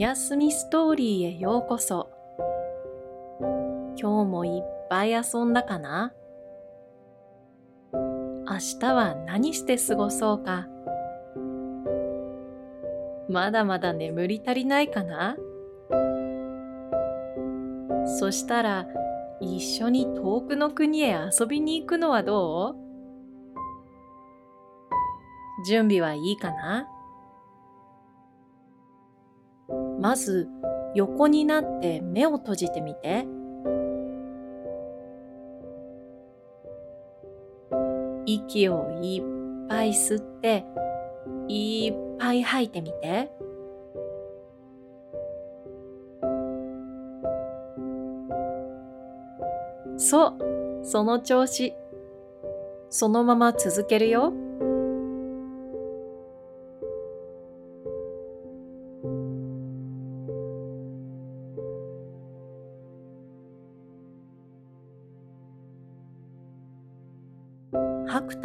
やすみストーリーへようこそ。今日もいっぱい遊んだかな？明日は何して過ごそうか？まだまだ眠り足りないかな？そしたら一緒に遠くの国へ遊びに行くのはどう？準備はいいかな？まず横になって目を閉じてみて。息をいっぱい吸って、いっぱい吐いてみて。そう、その調子。そのまま続けるよ。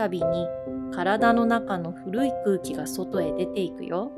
たびに体の中の古い空気が外へ出ていくよ。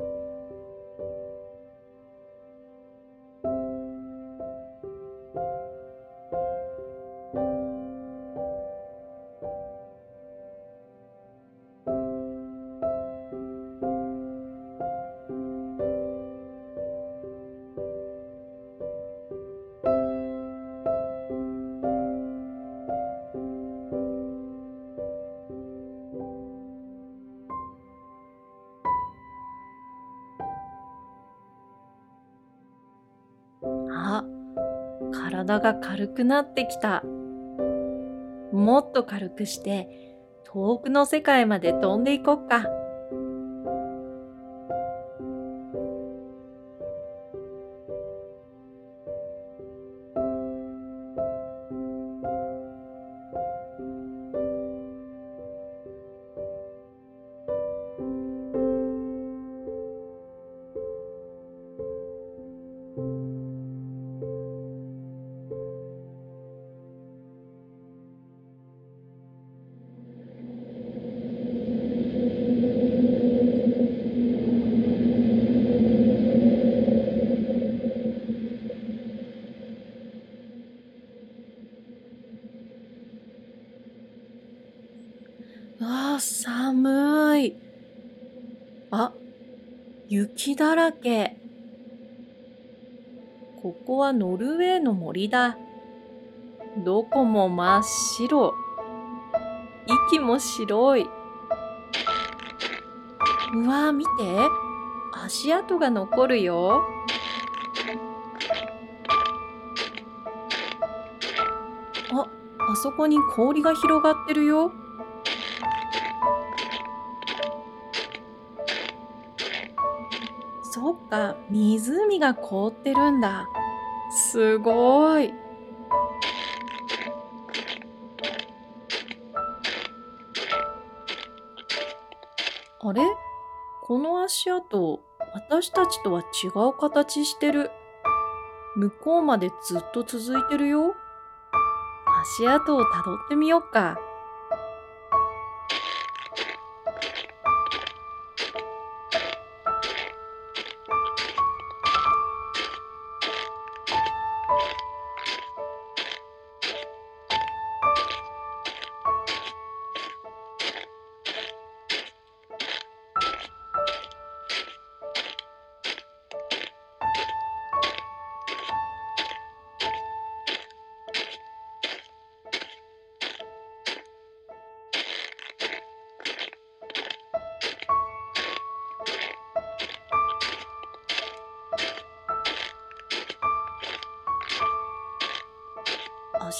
体が軽くなってきた。もっと軽くして遠くの世界まで飛んでいこっか。はノルウェーの森だ。どこも真っ白。息も白い。うわ見て。足跡が残るよ。あ、あそこに氷が広がってるよ。そっか、湖が凍ってるんだ。すごい。あれ？この足跡、私たちとは違う形してる。向こうまでずっと続いてるよ。足跡をたどってみよっか。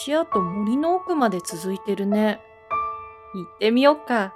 足跡森の奥まで続いてるね。行ってみよっか。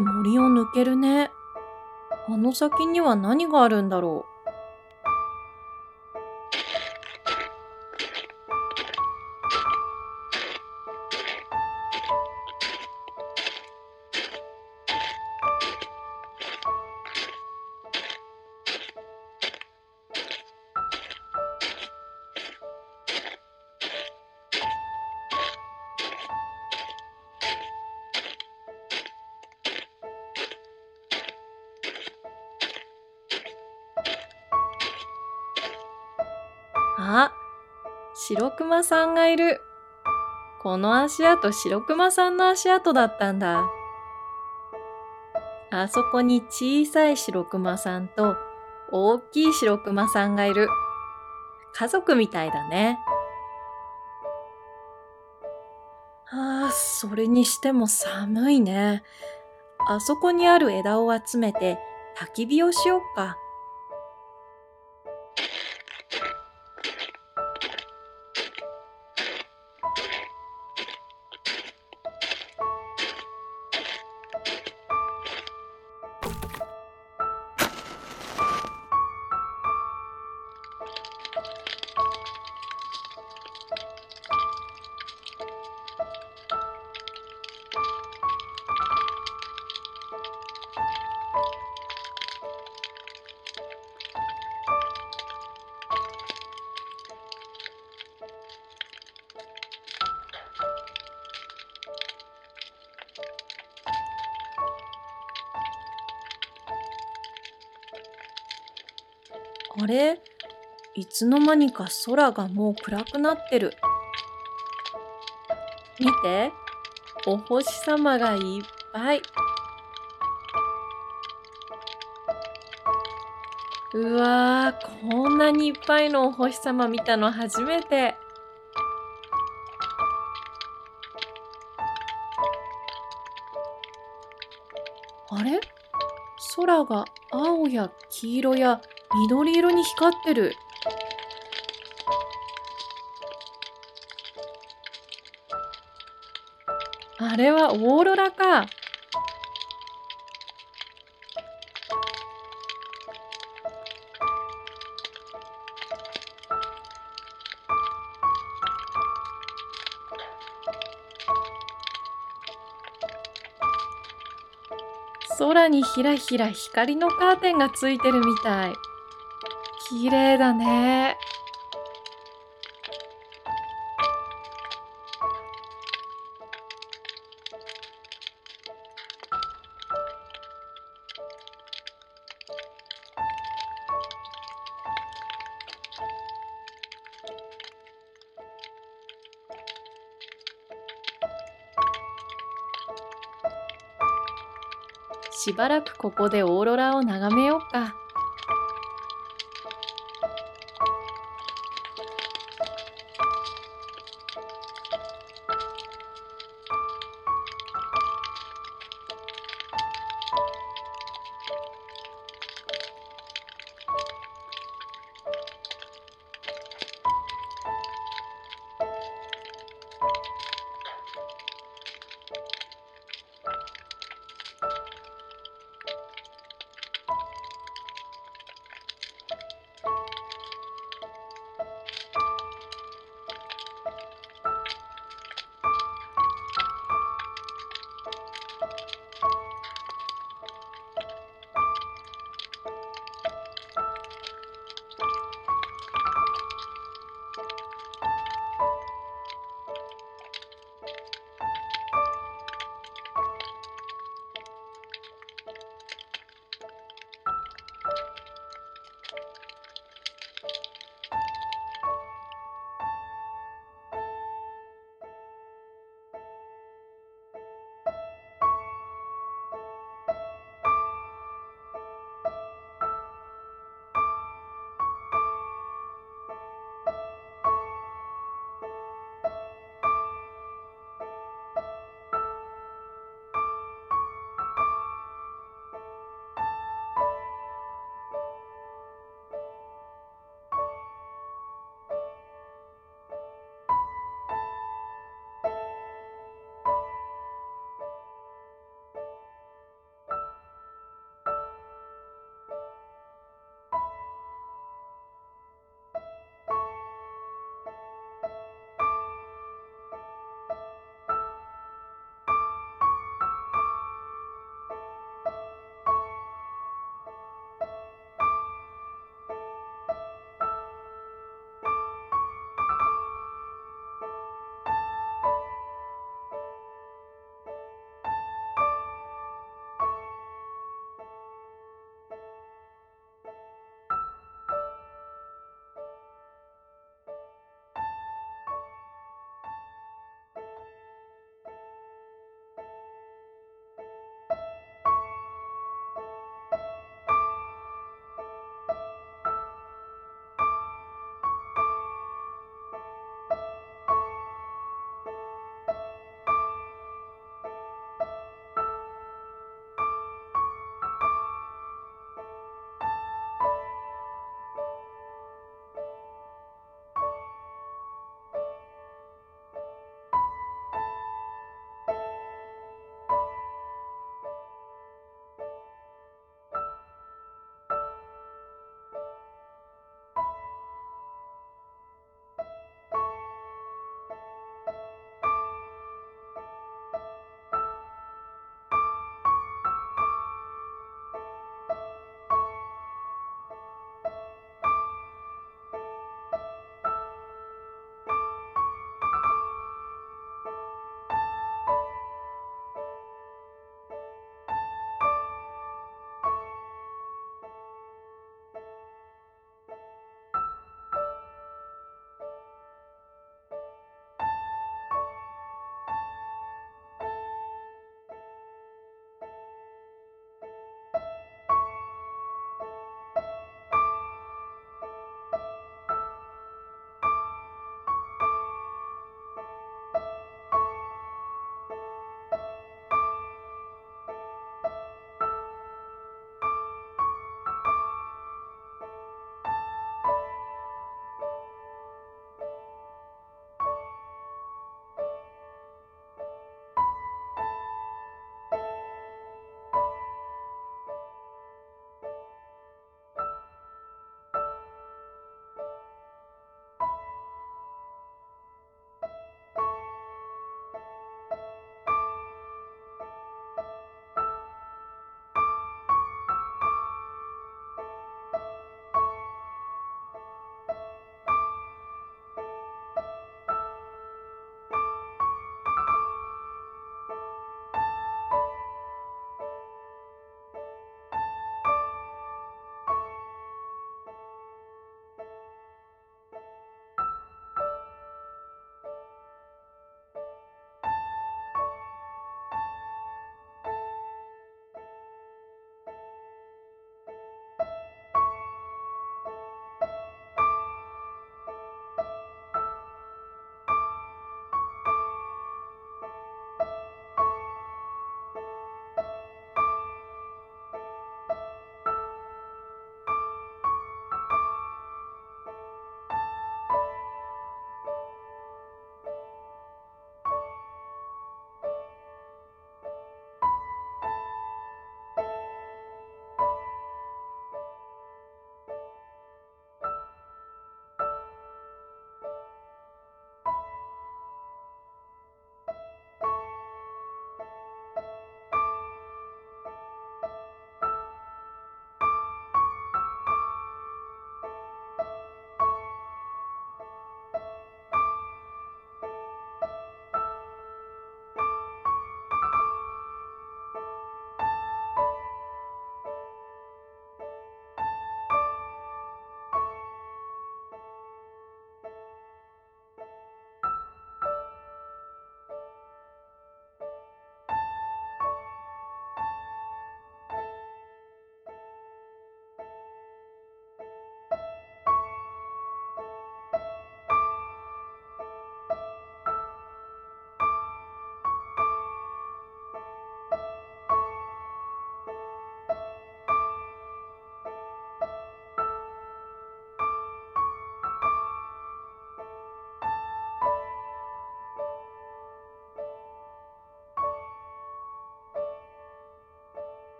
く森を抜けるね。あの先には何があるんだろう？熊さんがいる。この足跡、白熊さんの足跡だったんだ。あそこに小さい白熊さんと大きい白熊さんがいる。家族みたいだね。ああ、それにしても寒いね。あそこにある枝を集めて焚き火をしよっか。あれいつの間にか空がもう暗くなってる。見て、お星様がいっぱい。うわー、こんなにいっぱいのお星様見たの初めて。あれ？空が青や黄色や緑色に光ってる。あれはオーロラか。空にひらひら光のカーテンがついてるみたい。綺麗だね。しばらくここでオーロラを眺めようか。